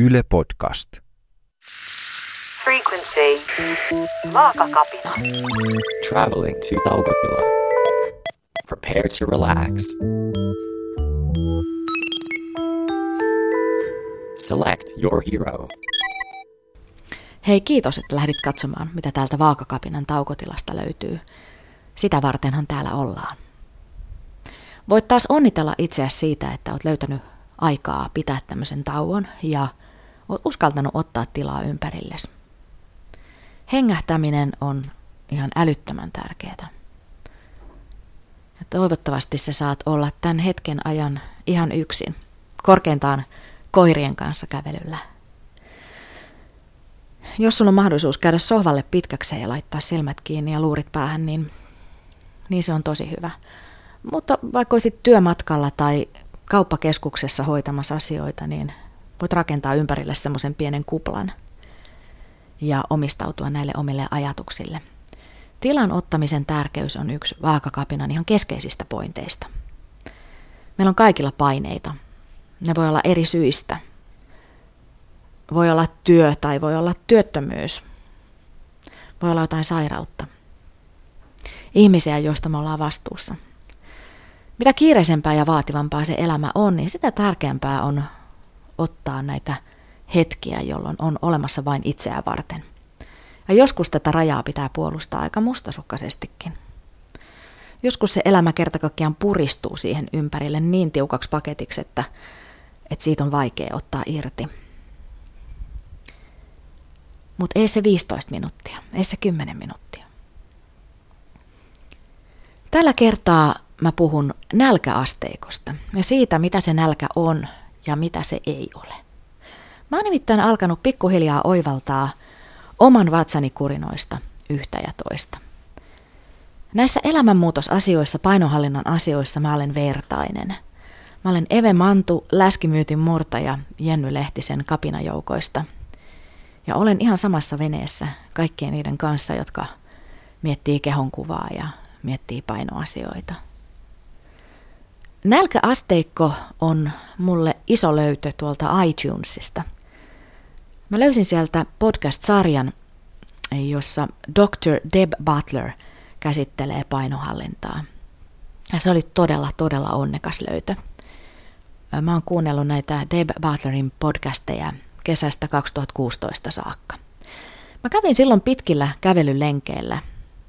Yle Podcast. Frequency. Vaakakapina. Traveling to Taukopila. Prepare to relax. Select your hero. Hei kiitos, että lähdit katsomaan, mitä täältä Vaakakapinan taukotilasta löytyy. Sitä vartenhan täällä ollaan. Voit taas onnitella itseäsi siitä, että olet löytänyt aikaa pitää tämmöisen tauon ja olet uskaltanut ottaa tilaa ympärillesi. Hengähtäminen on ihan älyttömän tärkeää. Ja toivottavasti sä saat olla tämän hetken ajan ihan yksin, korkeintaan koirien kanssa kävelyllä. Jos sulla on mahdollisuus käydä sohvalle pitkäkseen ja laittaa silmät kiinni ja luurit päähän, niin, niin se on tosi hyvä. Mutta vaikka olisit työmatkalla tai kauppakeskuksessa hoitamassa asioita, niin voit rakentaa ympärille semmoisen pienen kuplan ja omistautua näille omille ajatuksille. Tilan ottamisen tärkeys on yksi vaakakapinan ihan keskeisistä pointeista. Meillä on kaikilla paineita. Ne voi olla eri syistä. Voi olla työ tai voi olla työttömyys. Voi olla jotain sairautta. Ihmisiä, joista me ollaan vastuussa – mitä kiireisempää ja vaativampaa se elämä on, niin sitä tärkeämpää on ottaa näitä hetkiä, jolloin on olemassa vain itseään varten. Ja joskus tätä rajaa pitää puolustaa aika mustasukkaisestikin. Joskus se elämä kertakaikkiaan puristuu siihen ympärille niin tiukaksi paketiksi, että, että siitä on vaikea ottaa irti. Mutta ei se 15 minuuttia, ei se 10 minuuttia. Tällä kertaa mä puhun nälkäasteikosta ja siitä, mitä se nälkä on ja mitä se ei ole. Mä oon nimittäin alkanut pikkuhiljaa oivaltaa oman vatsani kurinoista yhtä ja toista. Näissä elämänmuutosasioissa, painohallinnan asioissa mä olen vertainen. Mä olen Eve Mantu, läskimyytin murtaja Jenny Lehtisen kapinajoukoista. Ja olen ihan samassa veneessä kaikkien niiden kanssa, jotka miettii kehonkuvaa ja miettii painoasioita – Nälkäasteikko on mulle iso löytö tuolta iTunesista. Mä löysin sieltä podcast-sarjan, jossa Dr. Deb Butler käsittelee painohallintaa. Ja se oli todella, todella onnekas löytö. Mä oon kuunnellut näitä Deb Butlerin podcasteja kesästä 2016 saakka. Mä kävin silloin pitkillä kävelylenkeillä.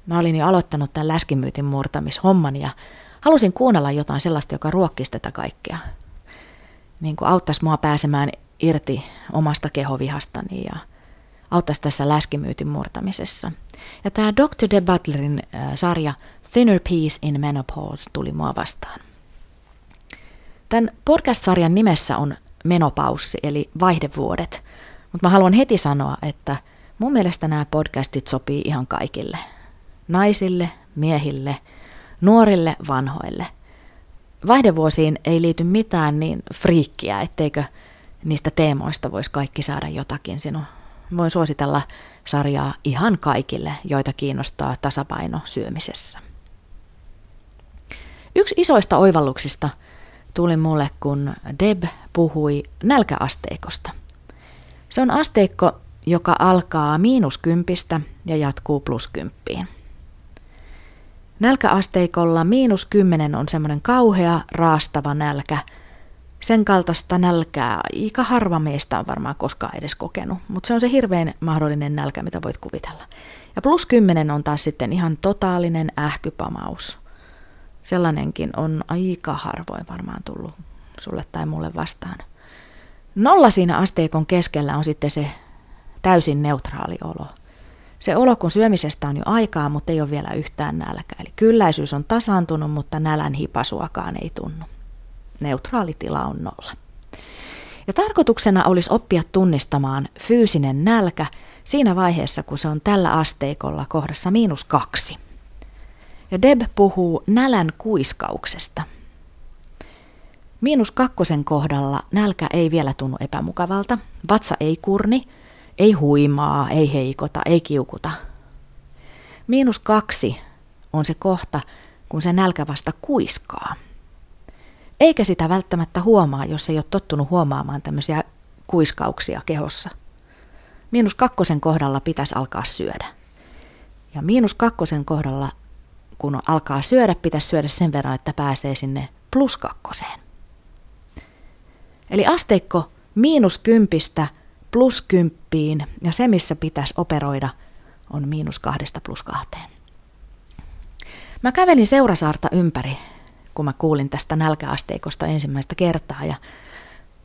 Mä olin jo aloittanut tämän läskimyytin murtamishomman ja halusin kuunnella jotain sellaista, joka ruokkisi tätä kaikkea. Niin kuin auttaisi mua pääsemään irti omasta kehovihastani ja auttaisi tässä läskimyytin murtamisessa. Ja tämä Dr. De Butlerin äh, sarja Thinner Peace in Menopause tuli mua vastaan. Tämän podcast-sarjan nimessä on menopaussi, eli vaihdevuodet. Mutta mä haluan heti sanoa, että mun mielestä nämä podcastit sopii ihan kaikille. Naisille, miehille – nuorille vanhoille. Vaihdevuosiin ei liity mitään niin friikkiä, etteikö niistä teemoista voisi kaikki saada jotakin sinun. Voin suositella sarjaa ihan kaikille, joita kiinnostaa tasapaino syömisessä. Yksi isoista oivalluksista tuli mulle, kun Deb puhui nälkäasteikosta. Se on asteikko, joka alkaa miinuskympistä ja jatkuu pluskymppiin. Nälkäasteikolla miinus kymmenen on semmoinen kauhea, raastava nälkä. Sen kaltaista nälkää aika harva meistä on varmaan koskaan edes kokenut, mutta se on se hirveän mahdollinen nälkä, mitä voit kuvitella. Ja plus kymmenen on taas sitten ihan totaalinen ähkypamaus. Sellainenkin on aika harvoin varmaan tullut sulle tai mulle vastaan. Nolla siinä asteikon keskellä on sitten se täysin neutraali olo – se olo, kun syömisestä on jo aikaa, mutta ei ole vielä yhtään nälkä. Eli kylläisyys on tasaantunut, mutta nälän hipasuakaan ei tunnu. Neutraali tila on nolla. Ja tarkoituksena olisi oppia tunnistamaan fyysinen nälkä siinä vaiheessa, kun se on tällä asteikolla kohdassa miinus kaksi. Ja Deb puhuu nälän kuiskauksesta. Miinus kakkosen kohdalla nälkä ei vielä tunnu epämukavalta, vatsa ei kurni, ei huimaa, ei heikota, ei kiukuta. Miinus kaksi on se kohta, kun se nälkä vasta kuiskaa. Eikä sitä välttämättä huomaa, jos ei ole tottunut huomaamaan tämmöisiä kuiskauksia kehossa. Miinus kakkosen kohdalla pitäisi alkaa syödä. Ja miinus kakkosen kohdalla, kun alkaa syödä, pitäisi syödä sen verran, että pääsee sinne plus kakkoseen. Eli asteikko miinus kympistä plus kymppiin ja se, missä pitäisi operoida, on miinus kahdesta plus kahteen. Mä kävelin Seurasaarta ympäri, kun mä kuulin tästä nälkäasteikosta ensimmäistä kertaa ja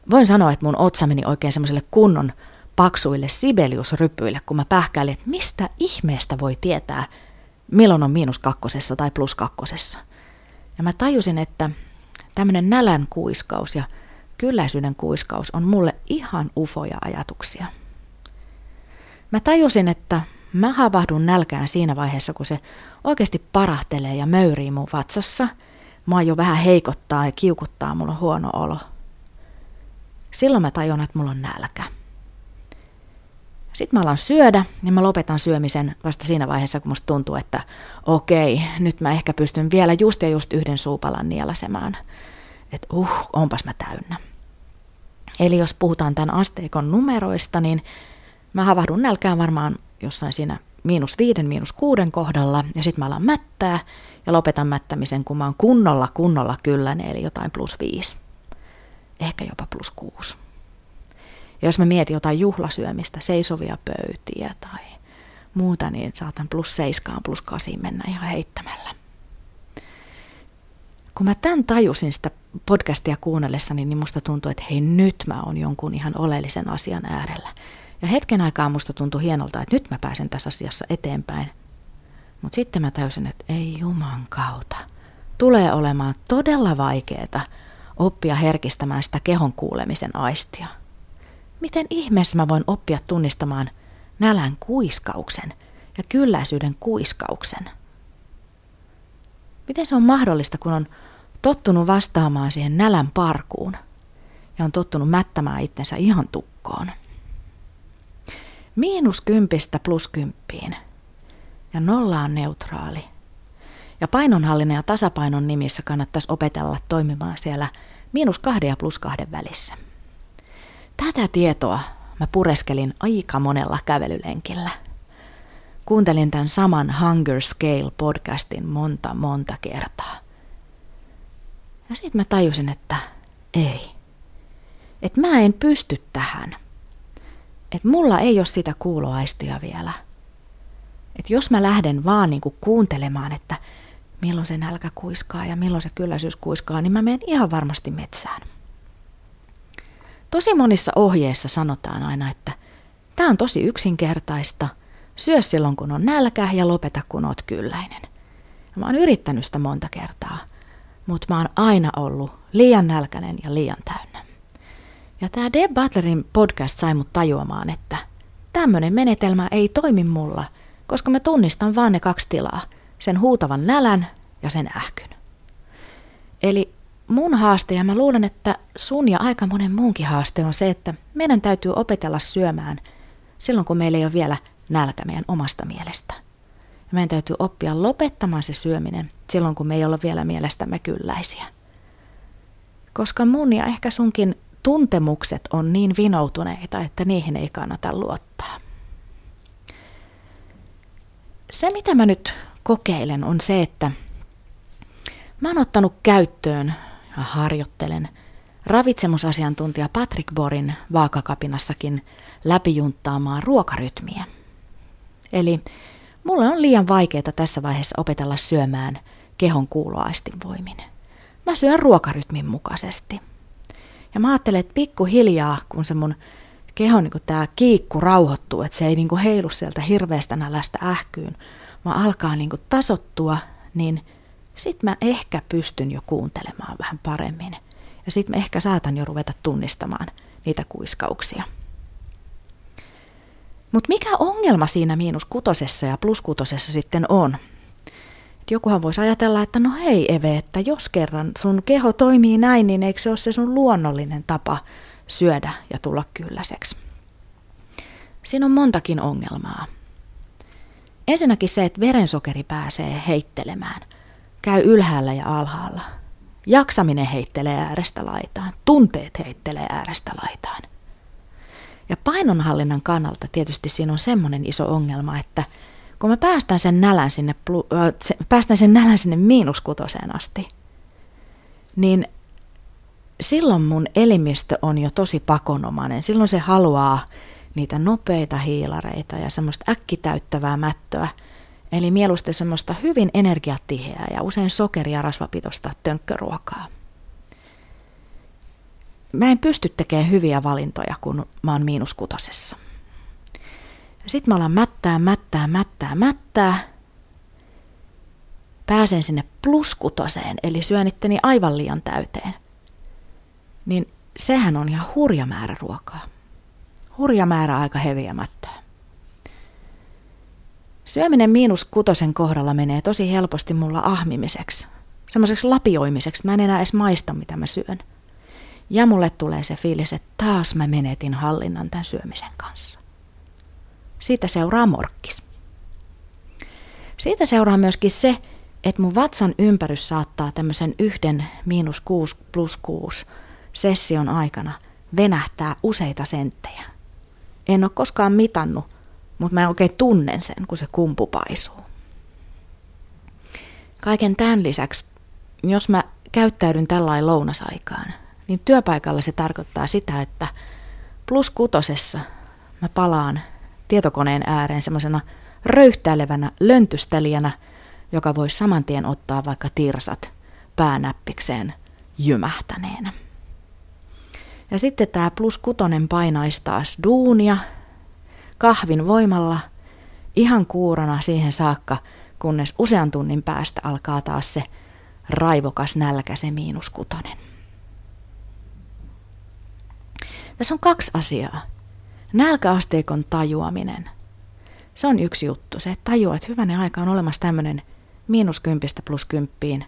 voin sanoa, että mun otsa meni oikein semmoiselle kunnon paksuille sibeliusrypyille, kun mä pähkäilin, että mistä ihmeestä voi tietää, milloin on miinus kakkosessa tai plus kakkosessa. Ja mä tajusin, että tämmöinen nälän kuiskaus ja kylläisyyden kuiskaus on mulle ihan ufoja ajatuksia. Mä tajusin, että mä havahdun nälkään siinä vaiheessa, kun se oikeasti parahtelee ja möyrii mun vatsassa. Mua jo vähän heikottaa ja kiukuttaa, mulla on huono olo. Silloin mä tajun, että mulla on nälkä. Sitten mä alan syödä ja mä lopetan syömisen vasta siinä vaiheessa, kun musta tuntuu, että okei, nyt mä ehkä pystyn vielä just ja just yhden suupalan nielasemaan. Että uh, onpas mä täynnä. Eli jos puhutaan tämän asteikon numeroista, niin mä havahdun nälkään varmaan jossain siinä miinus viiden, miinus kuuden kohdalla, ja sitten mä alan mättää, ja lopetan mättämisen, kun mä oon kunnolla, kunnolla kyllä, eli jotain plus viisi. Ehkä jopa plus kuusi. Ja jos mä mietin jotain juhlasyömistä, seisovia pöytiä tai muuta, niin saatan plus seiskaan, plus kasiin mennä ihan heittämällä. Kun mä tämän tajusin sitä podcastia kuunnellessani, niin musta tuntui, että hei nyt mä oon jonkun ihan oleellisen asian äärellä. Ja hetken aikaa musta tuntui hienolta, että nyt mä pääsen tässä asiassa eteenpäin. Mutta sitten mä täysin, että ei juman kautta. Tulee olemaan todella vaikeeta oppia herkistämään sitä kehon kuulemisen aistia. Miten ihmeessä mä voin oppia tunnistamaan nälän kuiskauksen ja kylläisyyden kuiskauksen? Miten se on mahdollista, kun on tottunut vastaamaan siihen nälän parkuun ja on tottunut mättämään itsensä ihan tukkoon? Miinus kympistä plus kymppiin ja nolla on neutraali. Ja painonhallinnan ja tasapainon nimissä kannattaisi opetella toimimaan siellä miinus kahden ja plus kahden välissä. Tätä tietoa mä pureskelin aika monella kävelylenkillä. Kuuntelin tämän saman Hunger Scale podcastin monta monta kertaa. Ja sitten mä tajusin, että ei. Että mä en pysty tähän. Että mulla ei ole sitä kuuloaistia vielä. Että jos mä lähden vaan niinku kuuntelemaan, että milloin se nälkä kuiskaa ja milloin se kylläisyys kuiskaa, niin mä menen ihan varmasti metsään. Tosi monissa ohjeissa sanotaan aina, että tämä on tosi yksinkertaista. Syö silloin, kun on nälkä ja lopeta, kun oot kylläinen. Ja mä oon yrittänyt sitä monta kertaa, mutta mä oon aina ollut liian nälkäinen ja liian täynnä. Ja tämä Deb Butlerin podcast sai mut tajuamaan, että tämmöinen menetelmä ei toimi mulla, koska mä tunnistan vaan ne kaksi tilaa, sen huutavan nälän ja sen ähkyn. Eli mun haaste, ja mä luulen, että sun ja aika monen muunkin haaste on se, että meidän täytyy opetella syömään silloin, kun meillä ei ole vielä nälkä meidän omasta mielestä. Ja meidän täytyy oppia lopettamaan se syöminen silloin, kun me ei ole vielä mielestämme kylläisiä. Koska mun ja ehkä sunkin tuntemukset on niin vinoutuneita, että niihin ei kannata luottaa. Se, mitä mä nyt kokeilen, on se, että mä oon ottanut käyttöön ja harjoittelen ravitsemusasiantuntija Patrick Borin vaakakapinassakin läpijunttaamaan ruokarytmiä. Eli mulle on liian vaikeaa tässä vaiheessa opetella syömään kehon kuuloaistin voimin. Mä syön ruokarytmin mukaisesti. Ja mä ajattelen, että pikkuhiljaa, kun se mun keho, niin tämä kiikku rauhoittuu, että se ei niin heilu sieltä hirveästä nälästä ähkyyn, vaan alkaa niin tasottua, niin – sitten mä ehkä pystyn jo kuuntelemaan vähän paremmin. Ja sitten mä ehkä saatan jo ruveta tunnistamaan niitä kuiskauksia. Mutta mikä ongelma siinä miinus kutosessa ja plus kutosessa sitten on? Et jokuhan voisi ajatella, että no hei Eve, että jos kerran sun keho toimii näin, niin eikö se ole se sun luonnollinen tapa syödä ja tulla kylläiseksi? Siinä on montakin ongelmaa. Ensinnäkin se, että verensokeri pääsee heittelemään – käy ylhäällä ja alhaalla. Jaksaminen heittelee äärestä laitaan, tunteet heittelee äärestä laitaan. Ja painonhallinnan kannalta tietysti siinä on semmoinen iso ongelma, että kun mä päästän sen nälän sinne, päästän sen nälän sinne miinuskutoseen asti, niin silloin mun elimistö on jo tosi pakonomainen. Silloin se haluaa niitä nopeita hiilareita ja semmoista äkkitäyttävää mättöä. Eli mieluusti semmoista hyvin energiatiheää ja usein sokeria rasvapitoista tönkköruokaa. Mä en pysty tekemään hyviä valintoja, kun mä oon miinuskutosessa. Sitten mä alan mättää, mättää, mättää, mättää. Pääsen sinne pluskutoseen, eli syön itteni aivan liian täyteen. Niin sehän on ihan hurja määrä ruokaa. Hurja määrä aika heviä mättöä. Syöminen miinus kutosen kohdalla menee tosi helposti mulla ahmimiseksi. Semmoiseksi lapioimiseksi. Mä en enää edes maista, mitä mä syön. Ja mulle tulee se fiilis, että taas mä menetin hallinnan tämän syömisen kanssa. Siitä seuraa morkkis. Siitä seuraa myöskin se, että mun vatsan ympärys saattaa tämmöisen yhden miinus kuusi plus kuusi session aikana venähtää useita senttejä. En ole koskaan mitannut, mutta mä oikein tunnen sen, kun se kumpu paisuu. Kaiken tämän lisäksi, jos mä käyttäydyn tällainen lounasaikaan, niin työpaikalla se tarkoittaa sitä, että plus kutosessa mä palaan tietokoneen ääreen semmoisena röyhtäilevänä löntystelijänä, joka voi saman tien ottaa vaikka tirsat päänäppikseen jymähtäneenä. Ja sitten tämä plus kutonen painaisi taas duunia kahvin voimalla ihan kuurana siihen saakka, kunnes usean tunnin päästä alkaa taas se raivokas nälkä, se miinus kutonen. Tässä on kaksi asiaa. Nälkäasteikon tajuaminen. Se on yksi juttu. Se, että tajuaa, että hyvänen aika on olemassa tämmöinen miinus kympistä plus kymppiin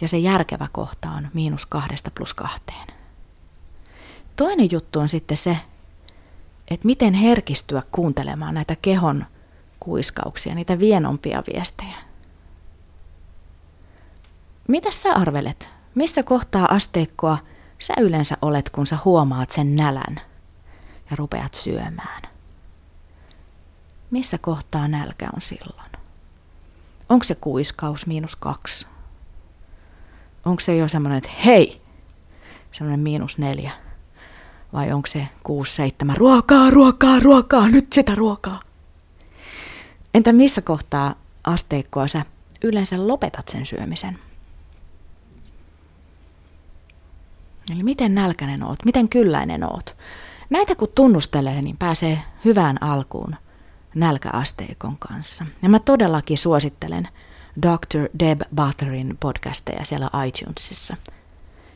ja se järkevä kohta on miinus kahdesta plus kahteen. Toinen juttu on sitten se, että miten herkistyä kuuntelemaan näitä kehon kuiskauksia, niitä vienompia viestejä. Mitä sä arvelet? Missä kohtaa asteikkoa sä yleensä olet, kun sä huomaat sen nälän ja rupeat syömään? Missä kohtaa nälkä on silloin? Onko se kuiskaus miinus kaksi? Onko se jo semmoinen, että hei, semmoinen miinus neljä? Vai onko se 6-7 ruokaa, ruokaa, ruokaa, nyt sitä ruokaa? Entä missä kohtaa asteikkoa sä yleensä lopetat sen syömisen? Eli miten nälkäinen oot, miten kylläinen oot. Näitä kun tunnustelee, niin pääsee hyvään alkuun nälkäasteikon kanssa. Ja mä todellakin suosittelen Dr. Deb Butterin podcasteja siellä iTunesissa –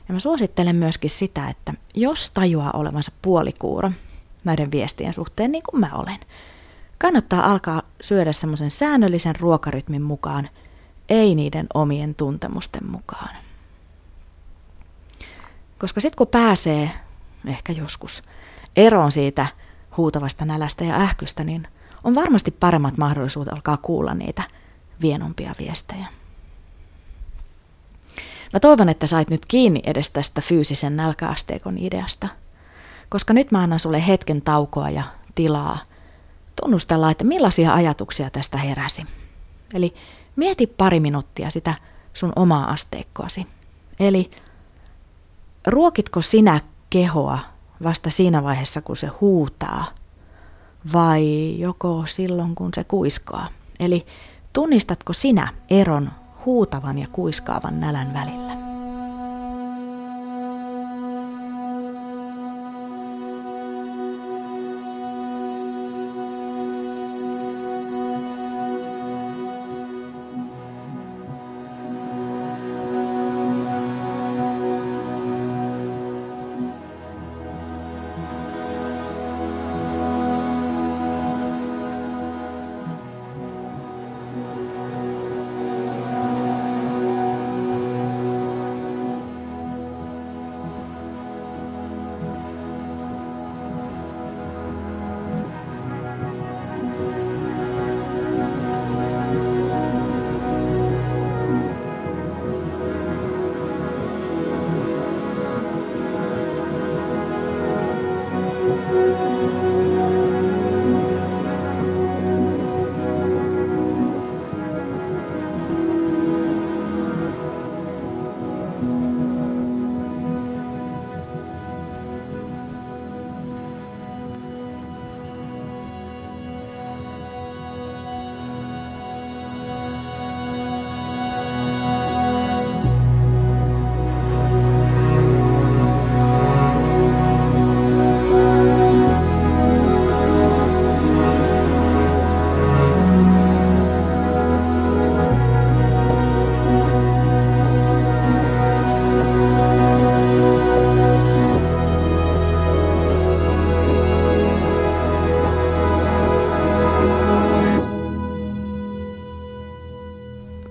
ja mä suosittelen myöskin sitä, että jos tajuaa olevansa puolikuuro näiden viestien suhteen, niin kuin mä olen, kannattaa alkaa syödä semmoisen säännöllisen ruokarytmin mukaan, ei niiden omien tuntemusten mukaan. Koska sitten kun pääsee, ehkä joskus, eroon siitä huutavasta nälästä ja ähkystä, niin on varmasti paremmat mahdollisuudet alkaa kuulla niitä vienompia viestejä. Mä toivon, että sait nyt kiinni edes tästä fyysisen nälkäasteikon ideasta. Koska nyt mä annan sulle hetken taukoa ja tilaa tunnustella, että millaisia ajatuksia tästä heräsi. Eli mieti pari minuuttia sitä sun omaa asteikkoasi. Eli ruokitko sinä kehoa vasta siinä vaiheessa, kun se huutaa, vai joko silloin, kun se kuiskoaa? Eli tunnistatko sinä eron huutavan ja kuiskaavan nälän välillä.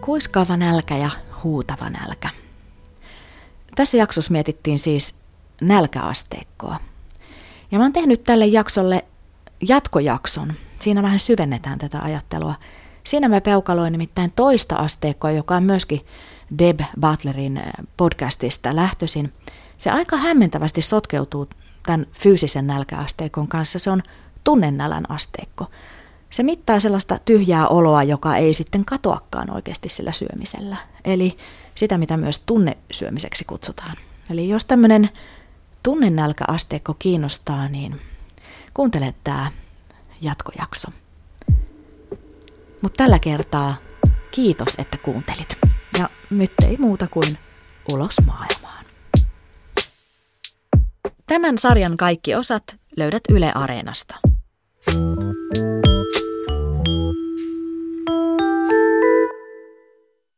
Huiskaava nälkä ja huutava nälkä. Tässä jaksossa mietittiin siis nälkäasteikkoa. Ja mä oon tehnyt tälle jaksolle jatkojakson. Siinä vähän syvennetään tätä ajattelua. Siinä mä peukaloin nimittäin toista asteikkoa, joka on myöskin Deb Butlerin podcastista lähtöisin. Se aika hämmentävästi sotkeutuu tämän fyysisen nälkäasteikon kanssa. Se on tunnennälän asteikko. Se mittaa sellaista tyhjää oloa, joka ei sitten katoakaan oikeasti sillä syömisellä. Eli sitä, mitä myös tunnesyömiseksi kutsutaan. Eli jos tämmöinen tunnennälkäasteikko kiinnostaa, niin kuuntele tämä jatkojakso. Mutta tällä kertaa kiitos, että kuuntelit. Ja nyt ei muuta kuin ulos maailmaan. Tämän sarjan kaikki osat löydät Yle Areenasta.